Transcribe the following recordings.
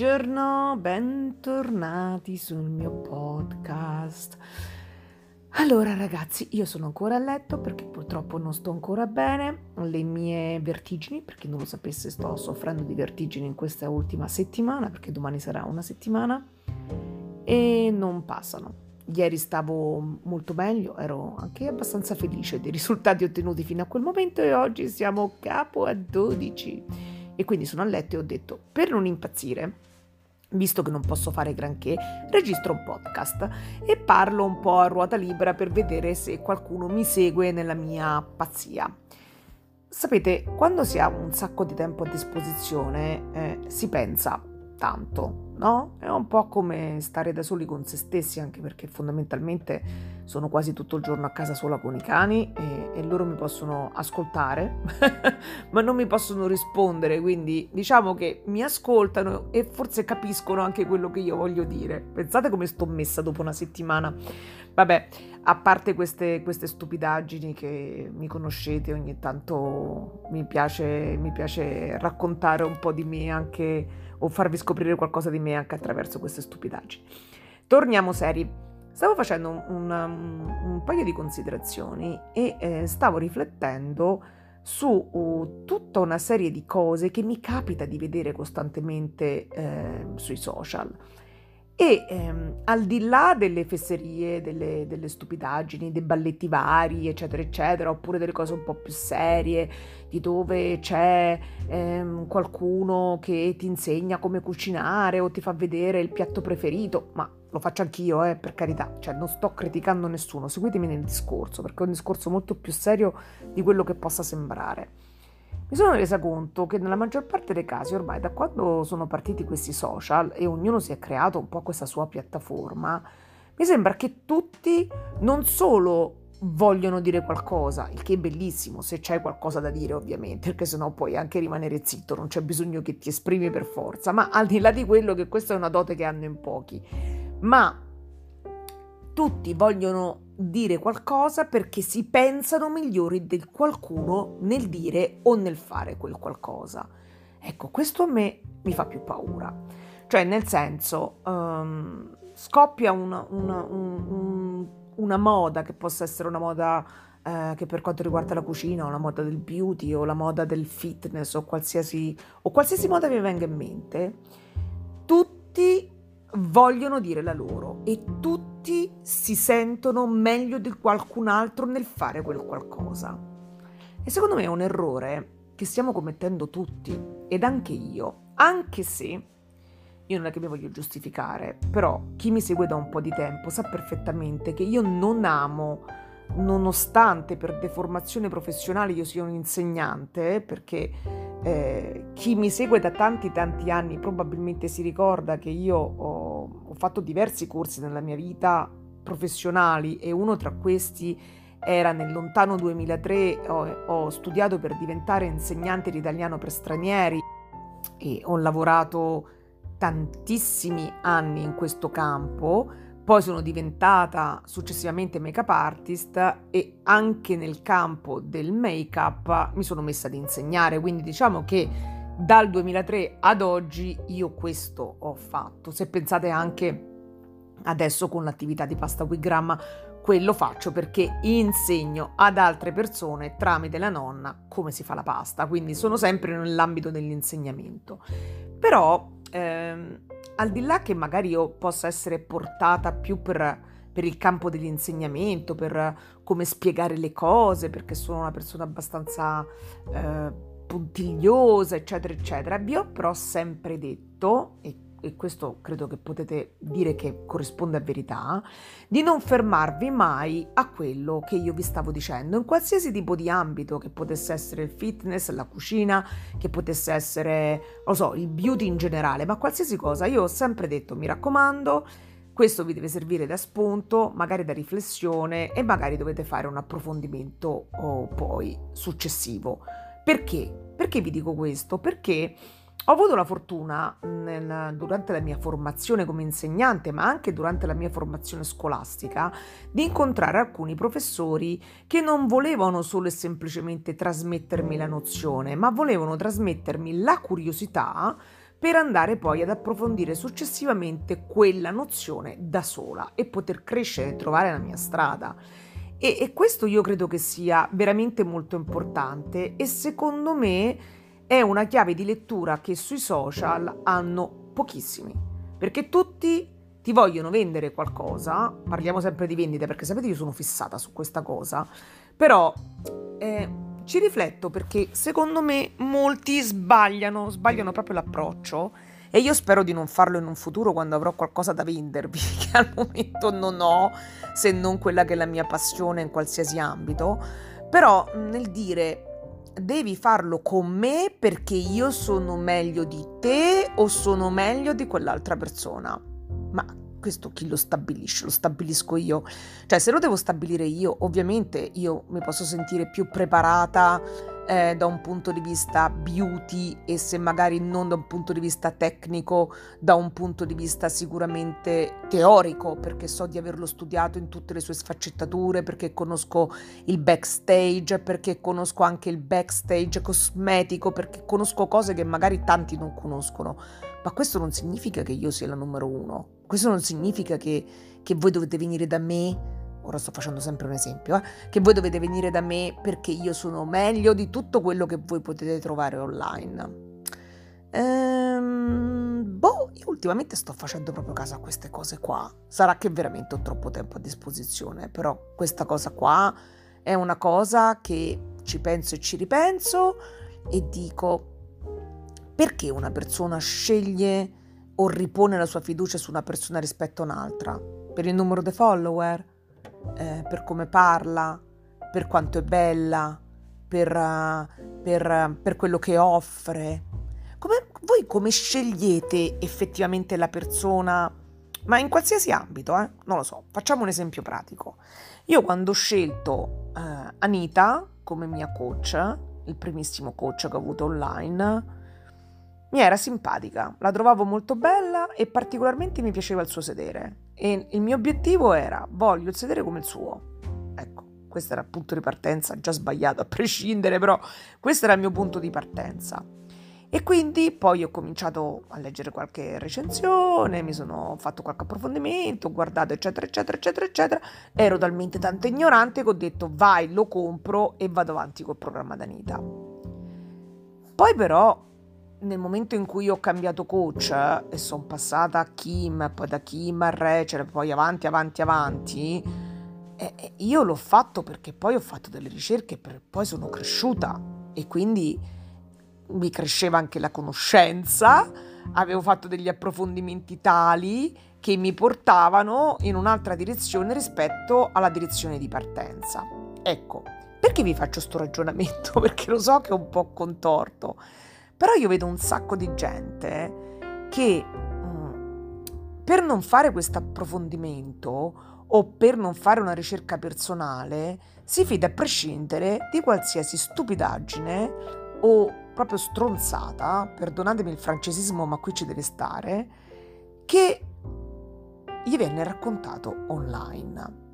Buongiorno, bentornati sul mio podcast. Allora ragazzi, io sono ancora a letto perché purtroppo non sto ancora bene. Le mie vertigini, per chi non lo sapesse, sto soffrendo di vertigini in questa ultima settimana perché domani sarà una settimana e non passano. Ieri stavo molto meglio, ero anche abbastanza felice dei risultati ottenuti fino a quel momento e oggi siamo capo a 12 e quindi sono a letto e ho detto, per non impazzire, visto che non posso fare granché, registro un podcast e parlo un po' a ruota libera per vedere se qualcuno mi segue nella mia pazzia. Sapete, quando si ha un sacco di tempo a disposizione, eh, si pensa tanto no? È un po' come stare da soli con se stessi, anche perché fondamentalmente sono quasi tutto il giorno a casa sola con i cani e, e loro mi possono ascoltare, ma non mi possono rispondere, quindi diciamo che mi ascoltano e forse capiscono anche quello che io voglio dire. Pensate come sto messa dopo una settimana. Vabbè, a parte queste, queste stupidaggini che mi conoscete, ogni tanto mi piace, mi piace raccontare un po' di me anche o farvi scoprire qualcosa di me anche attraverso queste stupidaggini. Torniamo seri. Stavo facendo un, un, un paio di considerazioni e eh, stavo riflettendo su uh, tutta una serie di cose che mi capita di vedere costantemente eh, sui social. E ehm, al di là delle fesserie, delle, delle, stupidaggini, dei balletti vari, eccetera, eccetera, oppure delle cose un po' più serie, di dove c'è ehm, qualcuno che ti insegna come cucinare o ti fa vedere il piatto preferito, ma lo faccio anch'io, eh, per carità, cioè non sto criticando nessuno, seguitemi nel discorso, perché è un discorso molto più serio di quello che possa sembrare. Mi sono resa conto che nella maggior parte dei casi, ormai da quando sono partiti questi social e ognuno si è creato un po' questa sua piattaforma, mi sembra che tutti non solo vogliono dire qualcosa, il che è bellissimo se c'è qualcosa da dire ovviamente, perché sennò puoi anche rimanere zitto, non c'è bisogno che ti esprimi per forza, ma al di là di quello che questa è una dote che hanno in pochi, ma tutti vogliono dire qualcosa perché si pensano migliori del qualcuno nel dire o nel fare quel qualcosa. Ecco, questo a me mi fa più paura. Cioè, nel senso, um, scoppia una, una, un, una, moda che possa essere una moda eh, che per quanto riguarda la cucina, o la moda del beauty, o la moda del fitness, o qualsiasi, o qualsiasi moda vi venga in mente, tutti vogliono dire la loro e tutti si sentono meglio di qualcun altro nel fare quel qualcosa. E secondo me è un errore che stiamo commettendo tutti ed anche io, anche se io non è che mi voglio giustificare, però chi mi segue da un po' di tempo sa perfettamente che io non amo nonostante per deformazione professionale io sia un insegnante, perché eh, chi mi segue da tanti tanti anni probabilmente si ricorda che io ho, ho fatto diversi corsi nella mia vita professionali e uno tra questi era nel lontano 2003, ho, ho studiato per diventare insegnante di italiano per stranieri e ho lavorato tantissimi anni in questo campo poi sono diventata successivamente make-up artist e anche nel campo del make-up mi sono messa ad insegnare, quindi diciamo che dal 2003 ad oggi io questo ho fatto. Se pensate anche adesso con l'attività di Pasta Wigramma, quello faccio perché insegno ad altre persone tramite la nonna come si fa la pasta, quindi sono sempre nell'ambito dell'insegnamento. Però ehm, al di là che magari io possa essere portata più per, per il campo dell'insegnamento, per come spiegare le cose, perché sono una persona abbastanza eh, puntigliosa, eccetera, eccetera, vi ho però sempre detto, e e questo credo che potete dire che corrisponde a verità, di non fermarvi mai a quello che io vi stavo dicendo, in qualsiasi tipo di ambito, che potesse essere il fitness, la cucina, che potesse essere, lo so, il beauty in generale, ma qualsiasi cosa. Io ho sempre detto, mi raccomando, questo vi deve servire da spunto, magari da riflessione e magari dovete fare un approfondimento oh, poi successivo. Perché? Perché vi dico questo? Perché ho avuto la fortuna nel, durante la mia formazione come insegnante, ma anche durante la mia formazione scolastica, di incontrare alcuni professori che non volevano solo e semplicemente trasmettermi la nozione, ma volevano trasmettermi la curiosità per andare poi ad approfondire successivamente quella nozione da sola e poter crescere e trovare la mia strada. E, e questo io credo che sia veramente molto importante e secondo me è una chiave di lettura che sui social hanno pochissimi, perché tutti ti vogliono vendere qualcosa, parliamo sempre di vendita perché sapete io sono fissata su questa cosa, però eh, ci rifletto perché secondo me molti sbagliano, sbagliano proprio l'approccio e io spero di non farlo in un futuro quando avrò qualcosa da vendervi, che al momento non ho, se non quella che è la mia passione in qualsiasi ambito, però nel dire devi farlo con me perché io sono meglio di te o sono meglio di quell'altra persona. Ma questo chi lo stabilisce? Lo stabilisco io. Cioè, se lo devo stabilire io, ovviamente io mi posso sentire più preparata eh, da un punto di vista beauty e se magari non da un punto di vista tecnico, da un punto di vista sicuramente teorico, perché so di averlo studiato in tutte le sue sfaccettature, perché conosco il backstage, perché conosco anche il backstage cosmetico, perché conosco cose che magari tanti non conoscono. Ma questo non significa che io sia la numero uno. Questo non significa che, che voi dovete venire da me ora sto facendo sempre un esempio, eh, che voi dovete venire da me perché io sono meglio di tutto quello che voi potete trovare online. Ehm, boh, io ultimamente sto facendo proprio caso a queste cose qua. Sarà che veramente ho troppo tempo a disposizione, però questa cosa qua è una cosa che ci penso e ci ripenso e dico perché una persona sceglie o ripone la sua fiducia su una persona rispetto a un'altra? Per il numero dei follower? Eh, per come parla, per quanto è bella, per, uh, per, per quello che offre. Come, voi come scegliete effettivamente la persona, ma in qualsiasi ambito, eh? non lo so, facciamo un esempio pratico. Io quando ho scelto uh, Anita come mia coach, il primissimo coach che ho avuto online, mi era simpatica, la trovavo molto bella e particolarmente mi piaceva il suo sedere. E il mio obiettivo era voglio il sedere come il suo. Ecco, questo era il punto di partenza, già sbagliato a prescindere, però questo era il mio punto di partenza. E quindi poi ho cominciato a leggere qualche recensione, mi sono fatto qualche approfondimento, ho guardato eccetera eccetera eccetera eccetera. Ero talmente tanto ignorante che ho detto vai, lo compro e vado avanti col programma d'Anita. Poi però nel momento in cui ho cambiato coach e sono passata a Kim, poi da Kim a Rachel, poi avanti, avanti, avanti, eh, io l'ho fatto perché poi ho fatto delle ricerche, per, poi sono cresciuta e quindi mi cresceva anche la conoscenza, avevo fatto degli approfondimenti tali che mi portavano in un'altra direzione rispetto alla direzione di partenza. Ecco, perché vi faccio questo ragionamento? Perché lo so che è un po' contorto però io vedo un sacco di gente che mm, per non fare questo approfondimento o per non fare una ricerca personale si fida a prescindere di qualsiasi stupidaggine o proprio stronzata, perdonatemi il francesismo ma qui ci deve stare, che gli viene raccontato online.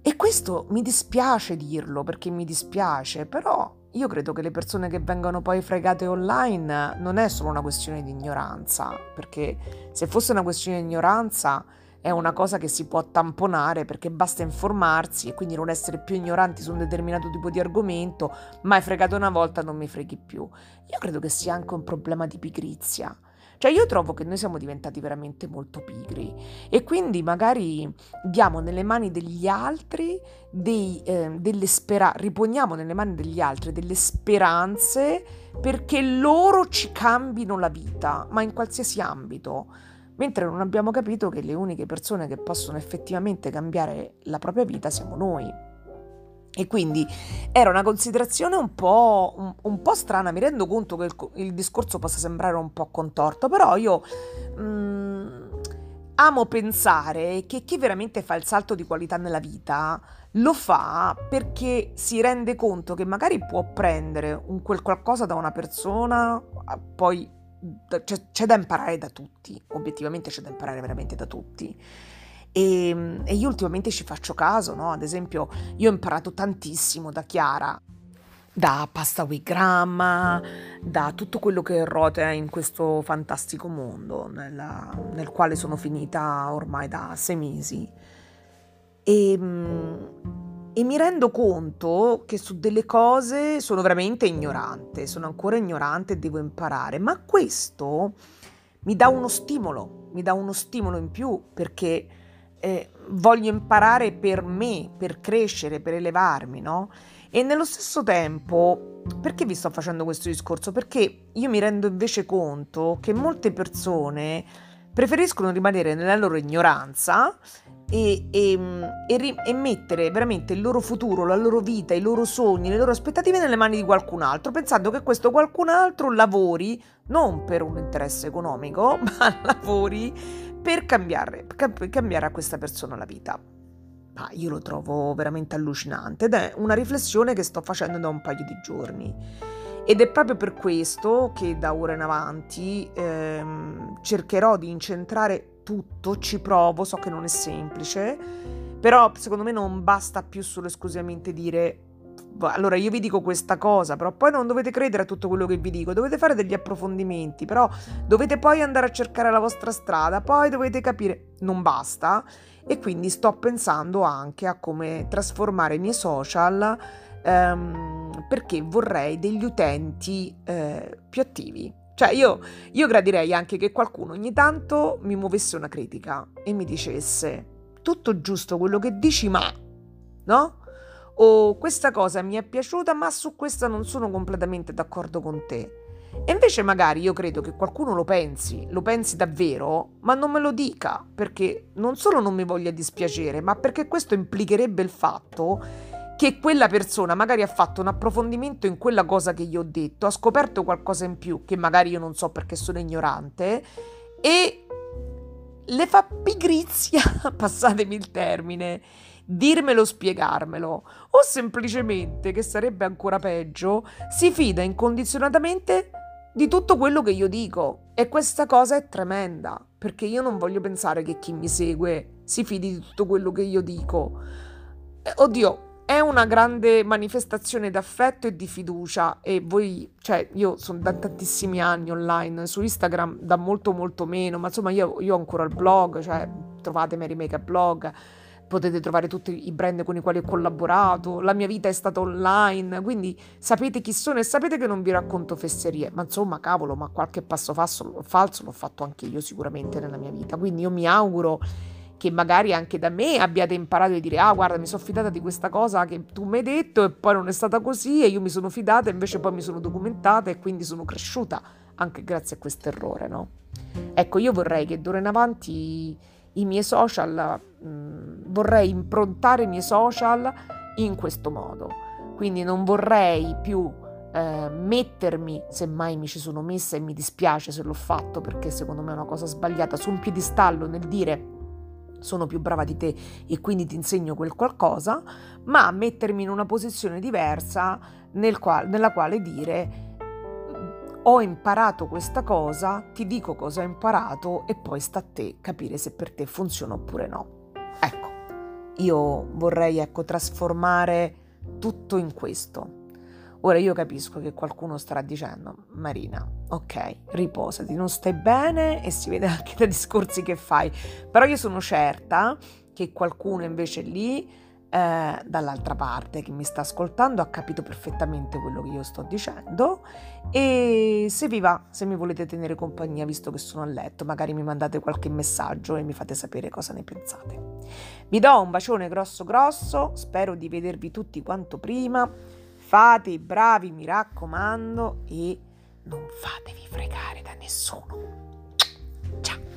E questo mi dispiace dirlo perché mi dispiace, però io credo che le persone che vengono poi fregate online non è solo una questione di ignoranza, perché se fosse una questione di ignoranza è una cosa che si può tamponare perché basta informarsi e quindi non essere più ignoranti su un determinato tipo di argomento, ma hai fregato una volta non mi freghi più. Io credo che sia anche un problema di pigrizia. Cioè io trovo che noi siamo diventati veramente molto pigri e quindi magari diamo nelle mani degli altri dei, eh, delle speranze, riponiamo nelle mani degli altri delle speranze perché loro ci cambino la vita, ma in qualsiasi ambito. Mentre non abbiamo capito che le uniche persone che possono effettivamente cambiare la propria vita siamo noi. E quindi era una considerazione un po', un, un po', strana, mi rendo conto che il, il, discorso possa sembrare un po' contorto, però io mm, amo pensare che chi veramente fa il salto di qualità nella vita lo fa perché si rende conto che magari può prendere un quel qualcosa da una persona, poi c'è, c'è da imparare da tutti, obiettivamente c'è da imparare veramente da tutti e, ehm, e io ultimamente ci faccio caso, no? Ad esempio, io ho imparato tantissimo da Chiara. da Pasta with Grandma, da tutto quello che ruota in questo fantastico mondo nella, nel quale sono finita ormai da sei mesi. E, ehm, e mi rendo conto che su delle cose sono veramente ignorante, sono ancora ignorante e devo imparare, ma questo mi dà uno stimolo, mi dà uno stimolo in più perché eh, voglio imparare per me, per crescere, per elevarmi, no? E nello stesso tempo, perché vi sto facendo questo discorso? Perché io mi rendo invece conto che molte persone preferiscono rimanere nella loro ignoranza e, e, e, e, mettere veramente il loro futuro, la loro vita, i loro sogni, le loro aspettative nelle mani di qualcun altro, pensando che questo qualcun altro lavori non per un interesse economico, ma lavori per cambiare, per cambiare a questa persona la vita. Ah, io lo trovo veramente allucinante ed è una riflessione che sto facendo da un paio di giorni. Ed è proprio per questo che da ora in avanti ehm, cercherò di incentrare tutto, ci provo, so che non è semplice, però secondo me non basta più solo esclusivamente dire allora io vi dico questa cosa, però poi non dovete credere a tutto quello che vi dico, dovete fare degli approfondimenti, però dovete poi andare a cercare la vostra strada, poi dovete capire, non basta e quindi sto pensando anche a come trasformare i miei social ehm, perché vorrei degli utenti eh, più attivi. Cioè io, io gradirei anche che qualcuno ogni tanto mi muovesse una critica e mi dicesse tutto giusto quello che dici, ma no? O questa cosa mi è piaciuta, ma su questa non sono completamente d'accordo con te. E invece magari io credo che qualcuno lo pensi, lo pensi davvero, ma non me lo dica, perché non solo non mi voglia dispiacere, ma perché questo implicherebbe il fatto che quella persona magari ha fatto un approfondimento in quella cosa che io ho detto, ha scoperto qualcosa in più che magari io non so perché sono ignorante e le fa pigrizia, passatemi il termine, dirmelo, spiegarmelo, o semplicemente, che sarebbe ancora peggio, si fida incondizionatamente di tutto quello che io dico. E questa cosa è tremenda, perché io non voglio pensare che chi mi segue si fidi di tutto quello che io dico. Eh, oddio, è una grande manifestazione d'affetto e di fiducia e voi, cioè io sono da tantissimi anni online, su Instagram da molto molto meno, ma insomma io, io ho ancora il blog, cioè trovate Mary Make Blog, potete trovare tutti i brand con i quali ho collaborato, la mia vita è stata online, quindi sapete chi sono e sapete che non vi racconto fesserie, ma insomma cavolo, ma qualche passo falso, falso l'ho fatto anche io sicuramente nella mia vita, quindi io mi auguro che magari anche da me abbiate imparato a dire ah guarda mi sono fidata di questa cosa che tu mi hai detto e poi non è stata così e io mi sono fidata e invece poi mi sono documentata e quindi sono cresciuta anche grazie a questo errore, no? Ecco, io vorrei che d'ora in avanti i miei social, mh, mm, vorrei improntare i miei social in questo modo. Quindi non vorrei più eh, mettermi, se mai mi ci sono messa e mi dispiace se l'ho fatto perché secondo me è una cosa sbagliata, su un piedistallo nel dire sono più brava di te e quindi ti insegno quel qualcosa, ma mettermi in una posizione diversa nel qual- nella quale dire ho imparato questa cosa, ti dico cosa ho imparato e poi sta a te capire se per te funziona oppure no. Ecco, io vorrei ecco, trasformare tutto in questo. Ora io capisco che qualcuno starà dicendo, Marina, ok, riposati, non stai bene e si vede anche dai discorsi che fai, però io sono certa che qualcuno invece lì eh, dall'altra parte che mi sta ascoltando ha capito perfettamente quello che io sto dicendo. E se vi va, se mi volete tenere compagnia visto che sono a letto, magari mi mandate qualche messaggio e mi fate sapere cosa ne pensate. Vi do un bacione grosso grosso, spero di vedervi tutti quanto prima, Fate i bravi, mi raccomando, e non fatevi fregare da nessuno. Ciao!